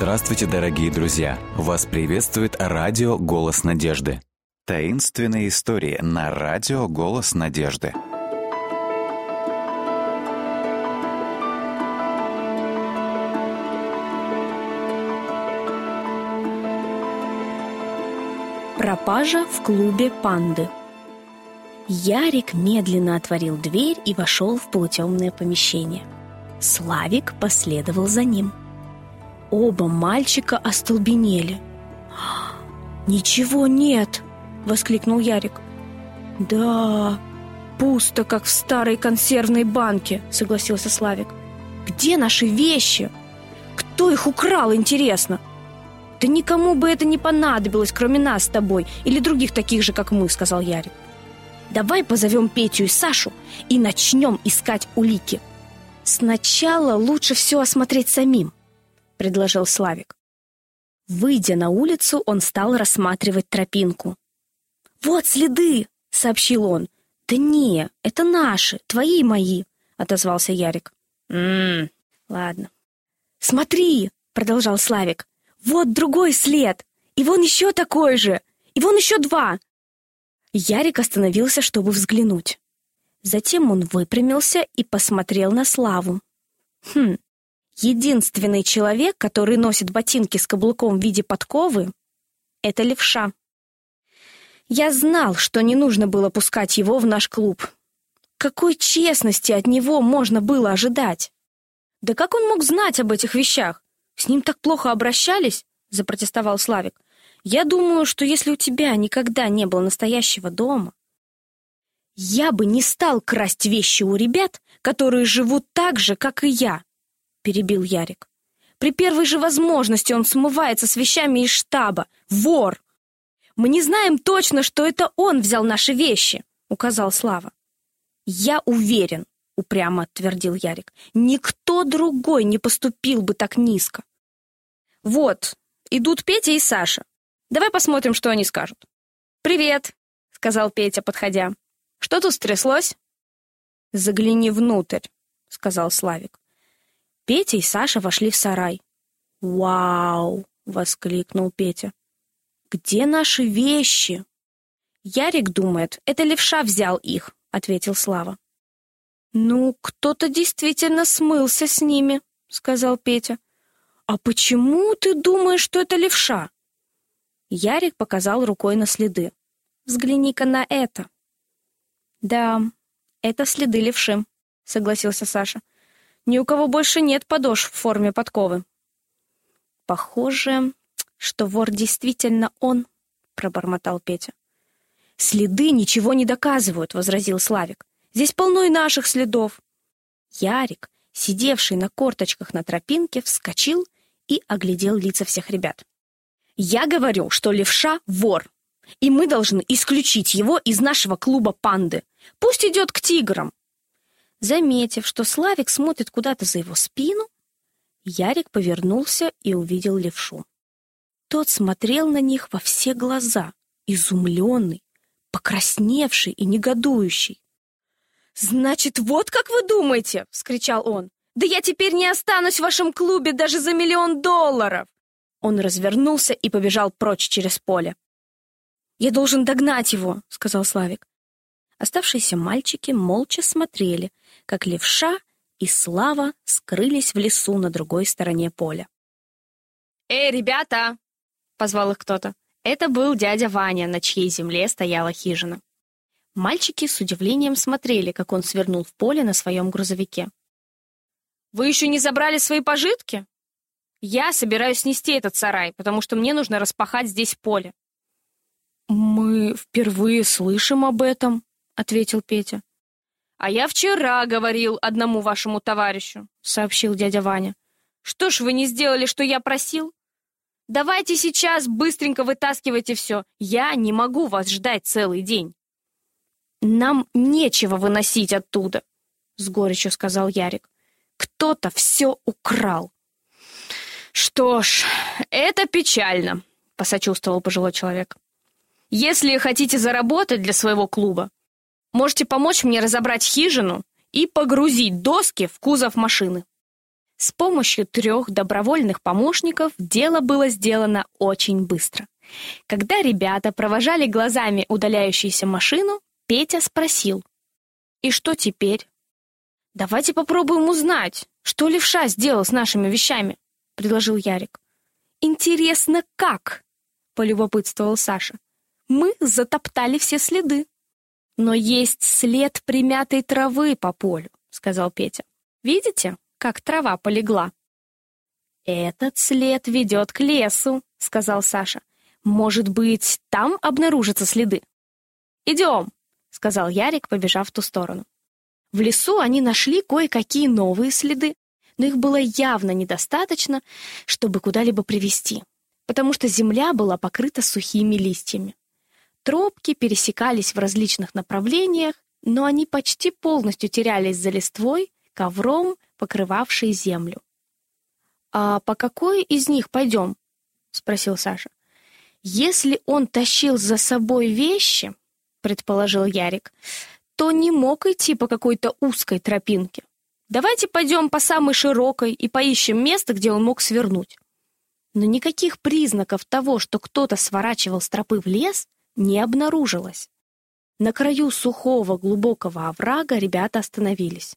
Здравствуйте, дорогие друзья! Вас приветствует радио «Голос надежды». Таинственные истории на радио «Голос надежды». Пропажа в клубе «Панды». Ярик медленно отворил дверь и вошел в полутемное помещение. Славик последовал за ним. Оба мальчика остолбенели. «Ничего нет!» — воскликнул Ярик. «Да, пусто, как в старой консервной банке», — согласился Славик. «Где наши вещи? Кто их украл, интересно?» «Да никому бы это не понадобилось, кроме нас с тобой или других таких же, как мы», — сказал Ярик. «Давай позовем Петю и Сашу и начнем искать улики». «Сначала лучше все осмотреть самим», — предложил Славик. Выйдя на улицу, он стал рассматривать тропинку. «Вот следы!» — сообщил он. «Да не, это наши, твои и мои», — отозвался Ярик. «Ммм, ладно». «Смотри!» — продолжал Славик. «Вот другой след! И вон еще такой же! И вон еще два!» Ярик остановился, чтобы взглянуть. Затем он выпрямился и посмотрел на Славу. «Хм, единственный человек, который носит ботинки с каблуком в виде подковы, — это левша. Я знал, что не нужно было пускать его в наш клуб. Какой честности от него можно было ожидать? Да как он мог знать об этих вещах? С ним так плохо обращались, запротестовал Славик. Я думаю, что если у тебя никогда не было настоящего дома, я бы не стал красть вещи у ребят, которые живут так же, как и я, перебил Ярик. При первой же возможности он смывается с вещами из штаба. Вор! Мы не знаем точно, что это он взял наши вещи, указал Слава. Я уверен, упрямо твердил Ярик. Никто другой не поступил бы так низко. Вот, идут Петя и Саша. Давай посмотрим, что они скажут. «Привет», — сказал Петя, подходя. «Что тут стряслось?» «Загляни внутрь», — сказал Славик. Петя и Саша вошли в сарай. «Вау!» — воскликнул Петя. «Где наши вещи?» «Ярик думает, это левша взял их», — ответил Слава. «Ну, кто-то действительно смылся с ними», — сказал Петя. «А почему ты думаешь, что это левша?» Ярик показал рукой на следы. «Взгляни-ка на это». «Да, это следы левши», — согласился Саша. «Ни у кого больше нет подошв в форме подковы». «Похоже, что вор действительно он», — пробормотал Петя. «Следы ничего не доказывают», — возразил Славик. «Здесь полно и наших следов». Ярик, сидевший на корточках на тропинке, вскочил и оглядел лица всех ребят. «Я говорю, что левша — вор, и мы должны исключить его из нашего клуба «Панды». Пусть идет к тиграм». Заметив, что Славик смотрит куда-то за его спину, Ярик повернулся и увидел левшу. Тот смотрел на них во все глаза, изумленный, покрасневший и негодующий. «Значит, вот как вы думаете!» — вскричал он. Да я теперь не останусь в вашем клубе даже за миллион долларов!» Он развернулся и побежал прочь через поле. «Я должен догнать его», — сказал Славик. Оставшиеся мальчики молча смотрели, как левша и Слава скрылись в лесу на другой стороне поля. «Эй, ребята!» — позвал их кто-то. Это был дядя Ваня, на чьей земле стояла хижина. Мальчики с удивлением смотрели, как он свернул в поле на своем грузовике. Вы еще не забрали свои пожитки? Я собираюсь снести этот сарай, потому что мне нужно распахать здесь поле. Мы впервые слышим об этом, ответил Петя. А я вчера говорил одному вашему товарищу, сообщил дядя Ваня. Что ж вы не сделали, что я просил? Давайте сейчас быстренько вытаскивайте все. Я не могу вас ждать целый день. Нам нечего выносить оттуда, с горечью сказал Ярик. Кто-то все украл. Что ж, это печально, посочувствовал пожилой человек. Если хотите заработать для своего клуба, можете помочь мне разобрать хижину и погрузить доски в кузов машины. С помощью трех добровольных помощников дело было сделано очень быстро. Когда ребята провожали глазами удаляющуюся машину, Петя спросил. «И что теперь?» «Давайте попробуем узнать, что левша сделал с нашими вещами», — предложил Ярик. «Интересно, как?» — полюбопытствовал Саша. «Мы затоптали все следы». «Но есть след примятой травы по полю», — сказал Петя. «Видите?» как трава полегла. «Этот след ведет к лесу», — сказал Саша. «Может быть, там обнаружатся следы?» «Идем», — сказал Ярик, побежав в ту сторону. В лесу они нашли кое-какие новые следы, но их было явно недостаточно, чтобы куда-либо привести, потому что земля была покрыта сухими листьями. Тропки пересекались в различных направлениях, но они почти полностью терялись за листвой, ковром покрывавшие землю. «А по какой из них пойдем?» — спросил Саша. «Если он тащил за собой вещи, — предположил Ярик, — то не мог идти по какой-то узкой тропинке. Давайте пойдем по самой широкой и поищем место, где он мог свернуть». Но никаких признаков того, что кто-то сворачивал с тропы в лес, не обнаружилось. На краю сухого глубокого оврага ребята остановились.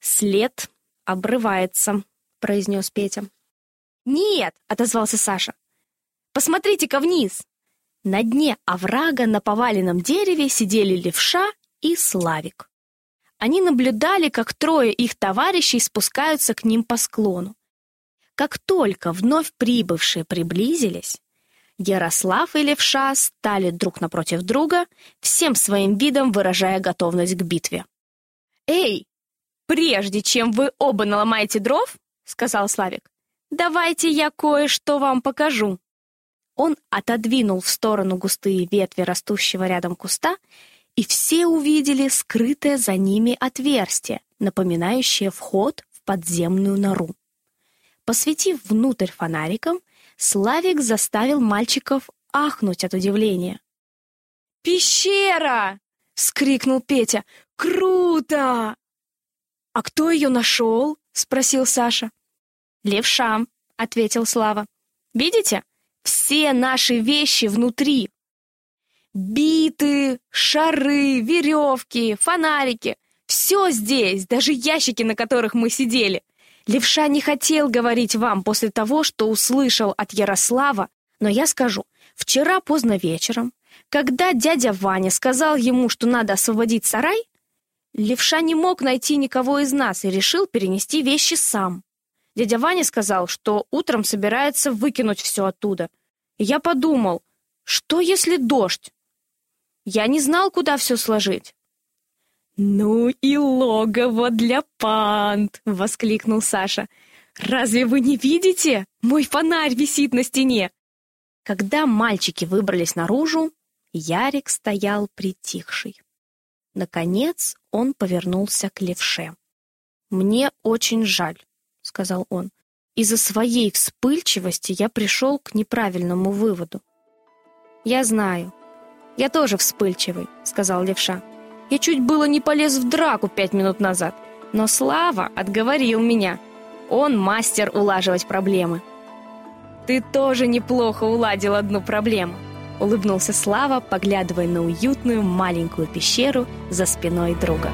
След обрывается», — произнес Петя. «Нет!» — отозвался Саша. «Посмотрите-ка вниз!» На дне оврага на поваленном дереве сидели левша и Славик. Они наблюдали, как трое их товарищей спускаются к ним по склону. Как только вновь прибывшие приблизились, Ярослав и Левша стали друг напротив друга, всем своим видом выражая готовность к битве. «Эй, «Прежде чем вы оба наломаете дров, — сказал Славик, — давайте я кое-что вам покажу». Он отодвинул в сторону густые ветви растущего рядом куста, и все увидели скрытое за ними отверстие, напоминающее вход в подземную нору. Посветив внутрь фонариком, Славик заставил мальчиков ахнуть от удивления. «Пещера!» — вскрикнул Петя. «Круто!» «А кто ее нашел?» — спросил Саша. «Левша», — ответил Слава. «Видите? Все наши вещи внутри. Биты, шары, веревки, фонарики. Все здесь, даже ящики, на которых мы сидели. Левша не хотел говорить вам после того, что услышал от Ярослава, но я скажу. Вчера поздно вечером, когда дядя Ваня сказал ему, что надо освободить сарай, Левша не мог найти никого из нас и решил перенести вещи сам. Дядя Ваня сказал, что утром собирается выкинуть все оттуда. И я подумал, что если дождь? Я не знал, куда все сложить. «Ну и логово для панд!» — воскликнул Саша. «Разве вы не видите? Мой фонарь висит на стене!» Когда мальчики выбрались наружу, Ярик стоял притихший. Наконец он повернулся к левше. «Мне очень жаль», — сказал он. «Из-за своей вспыльчивости я пришел к неправильному выводу». «Я знаю. Я тоже вспыльчивый», — сказал левша. «Я чуть было не полез в драку пять минут назад, но Слава отговорил меня. Он мастер улаживать проблемы». «Ты тоже неплохо уладил одну проблему», улыбнулся Слава, поглядывая на уютную маленькую пещеру за спиной друга.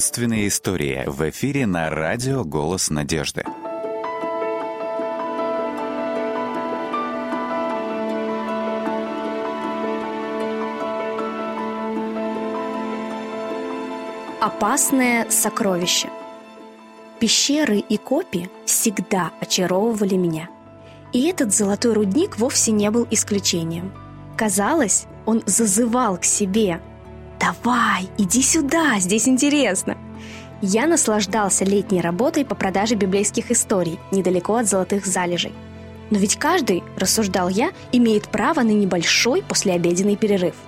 Таинственные истории в эфире на радио «Голос надежды». Опасное сокровище. Пещеры и копи всегда очаровывали меня. И этот золотой рудник вовсе не был исключением. Казалось, он зазывал к себе. «Давай, иди сюда, здесь интересно!» Я наслаждался летней работой по продаже библейских историй недалеко от золотых залежей. Но ведь каждый, рассуждал я, имеет право на небольшой послеобеденный перерыв –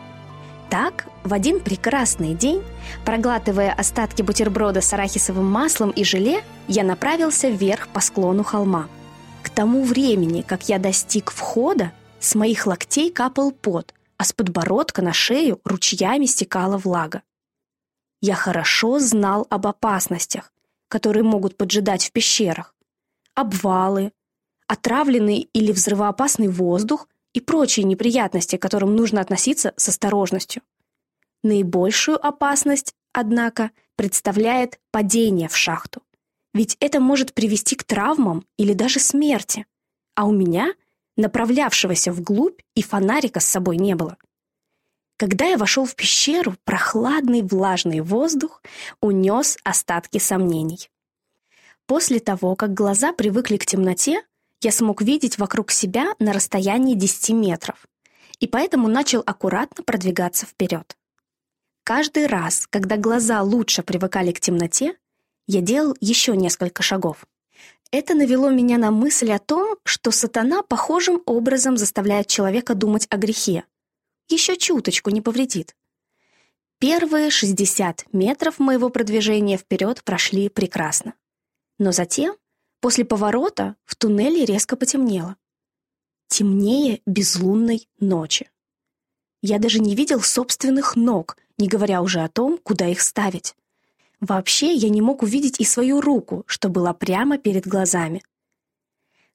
так, в один прекрасный день, проглатывая остатки бутерброда с арахисовым маслом и желе, я направился вверх по склону холма. К тому времени, как я достиг входа, с моих локтей капал пот, а с подбородка на шею ручьями стекала влага. Я хорошо знал об опасностях, которые могут поджидать в пещерах. Обвалы, отравленный или взрывоопасный воздух и прочие неприятности, к которым нужно относиться с осторожностью. Наибольшую опасность, однако, представляет падение в шахту. Ведь это может привести к травмам или даже смерти. А у меня, направлявшегося вглубь, и фонарика с собой не было. Когда я вошел в пещеру, прохладный влажный воздух унес остатки сомнений. После того, как глаза привыкли к темноте, я смог видеть вокруг себя на расстоянии 10 метров, и поэтому начал аккуратно продвигаться вперед. Каждый раз, когда глаза лучше привыкали к темноте, я делал еще несколько шагов. Это навело меня на мысль о том, что сатана похожим образом заставляет человека думать о грехе. Еще чуточку не повредит. Первые 60 метров моего продвижения вперед прошли прекрасно. Но затем После поворота в туннеле резко потемнело. Темнее безлунной ночи. Я даже не видел собственных ног, не говоря уже о том, куда их ставить. Вообще я не мог увидеть и свою руку, что была прямо перед глазами.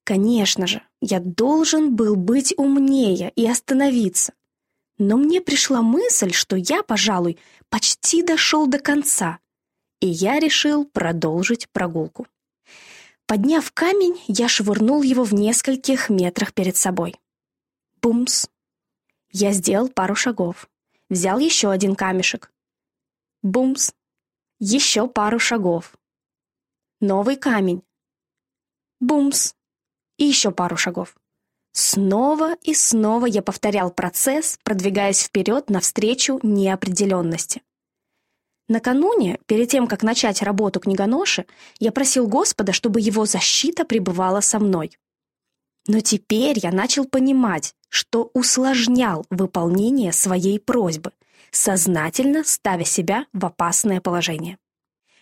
Конечно же, я должен был быть умнее и остановиться. Но мне пришла мысль, что я, пожалуй, почти дошел до конца, и я решил продолжить прогулку. Подняв камень, я швырнул его в нескольких метрах перед собой. Бумс. Я сделал пару шагов. Взял еще один камешек. Бумс. Еще пару шагов. Новый камень. Бумс. И еще пару шагов. Снова и снова я повторял процесс, продвигаясь вперед навстречу неопределенности. Накануне, перед тем, как начать работу книгоноши, я просил Господа, чтобы его защита пребывала со мной. Но теперь я начал понимать, что усложнял выполнение своей просьбы, сознательно ставя себя в опасное положение.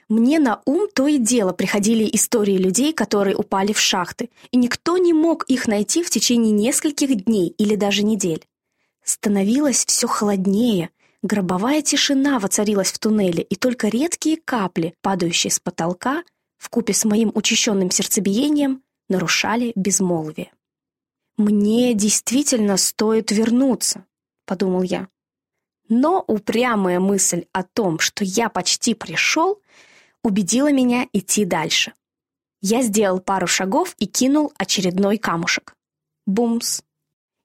Мне на ум то и дело приходили истории людей, которые упали в шахты, и никто не мог их найти в течение нескольких дней или даже недель. Становилось все холоднее, Гробовая тишина воцарилась в туннеле, и только редкие капли, падающие с потолка, вкупе с моим учащенным сердцебиением, нарушали безмолвие. «Мне действительно стоит вернуться», — подумал я. Но упрямая мысль о том, что я почти пришел, убедила меня идти дальше. Я сделал пару шагов и кинул очередной камушек. Бумс.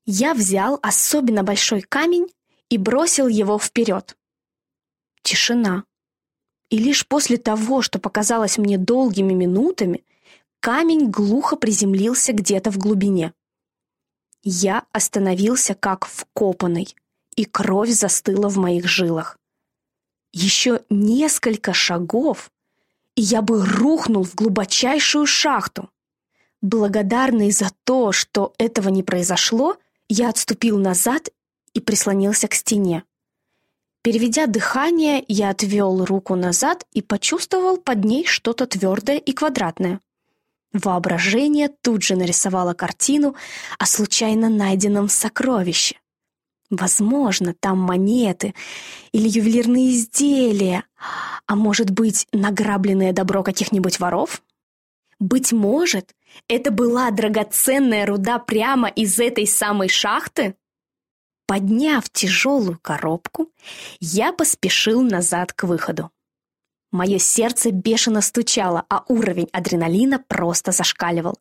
Я взял особенно большой камень и бросил его вперед. Тишина. И лишь после того, что показалось мне долгими минутами, камень глухо приземлился где-то в глубине. Я остановился как вкопанный, и кровь застыла в моих жилах. Еще несколько шагов, и я бы рухнул в глубочайшую шахту. Благодарный за то, что этого не произошло, я отступил назад и прислонился к стене. Переведя дыхание, я отвел руку назад и почувствовал под ней что-то твердое и квадратное. Воображение тут же нарисовало картину о случайно найденном сокровище. Возможно, там монеты или ювелирные изделия, а может быть, награбленное добро каких-нибудь воров? Быть может, это была драгоценная руда прямо из этой самой шахты? Подняв тяжелую коробку, я поспешил назад к выходу. Мое сердце бешено стучало, а уровень адреналина просто зашкаливал.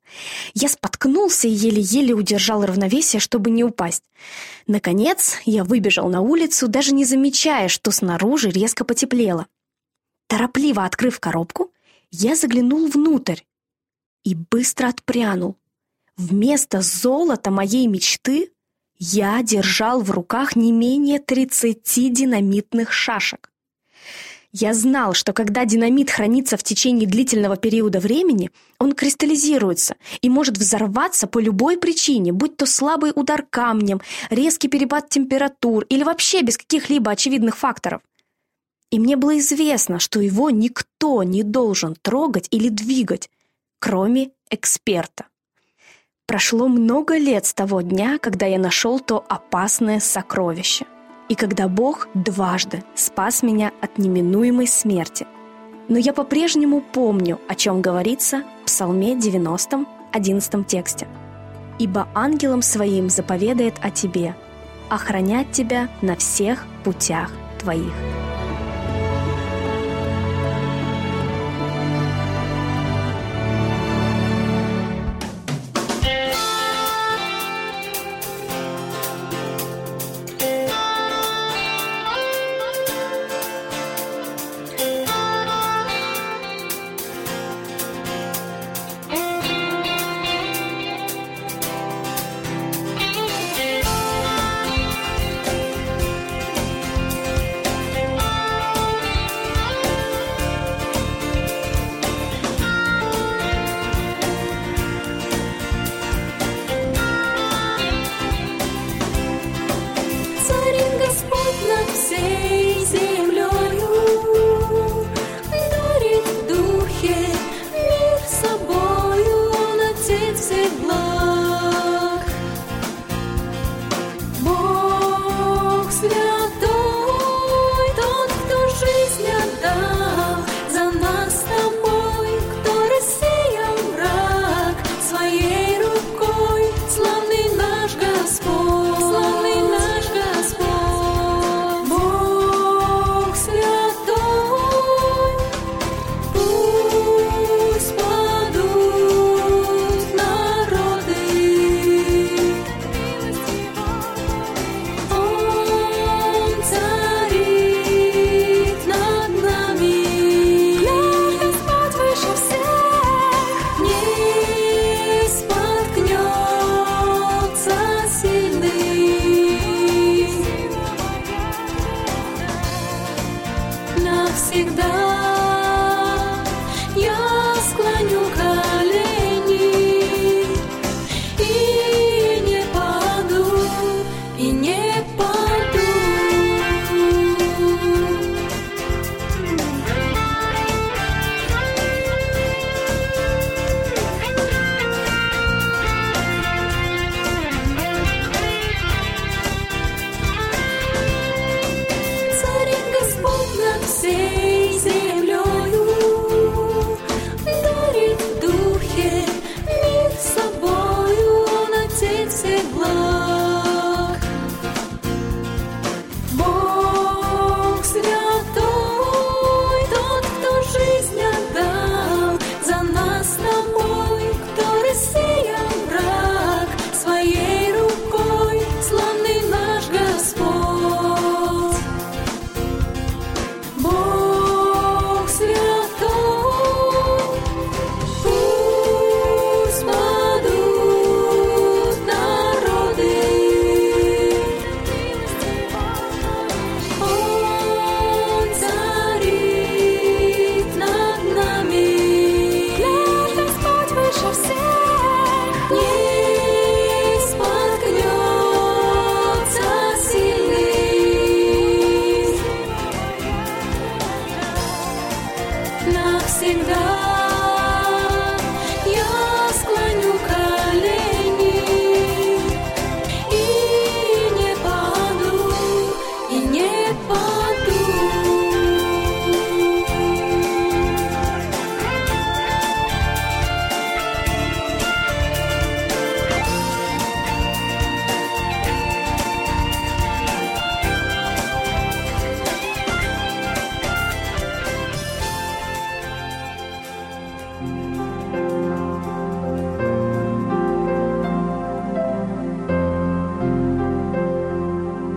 Я споткнулся и еле-еле удержал равновесие, чтобы не упасть. Наконец, я выбежал на улицу, даже не замечая, что снаружи резко потеплело. Торопливо открыв коробку, я заглянул внутрь и быстро отпрянул. Вместо золота моей мечты я держал в руках не менее 30 динамитных шашек. Я знал, что когда динамит хранится в течение длительного периода времени, он кристаллизируется и может взорваться по любой причине, будь то слабый удар камнем, резкий перепад температур или вообще без каких-либо очевидных факторов. И мне было известно, что его никто не должен трогать или двигать, кроме эксперта. Прошло много лет с того дня, когда я нашел то опасное сокровище – и когда Бог дважды спас меня от неминуемой смерти. Но я по-прежнему помню, о чем говорится в Псалме 90, 11 тексте. «Ибо ангелом своим заповедает о тебе, охранять тебя на всех путях твоих».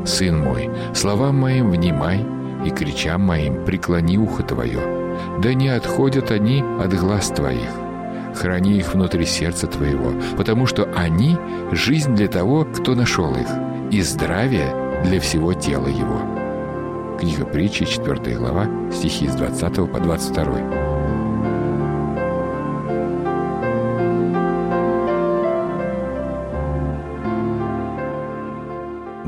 Сын мой, словам моим внимай, и кричам моим преклони ухо твое. Да не отходят они от глаз твоих. Храни их внутри сердца твоего, потому что они — жизнь для того, кто нашел их, и здравие для всего тела его». Книга притчи, 4 глава, стихи с 20 по 22.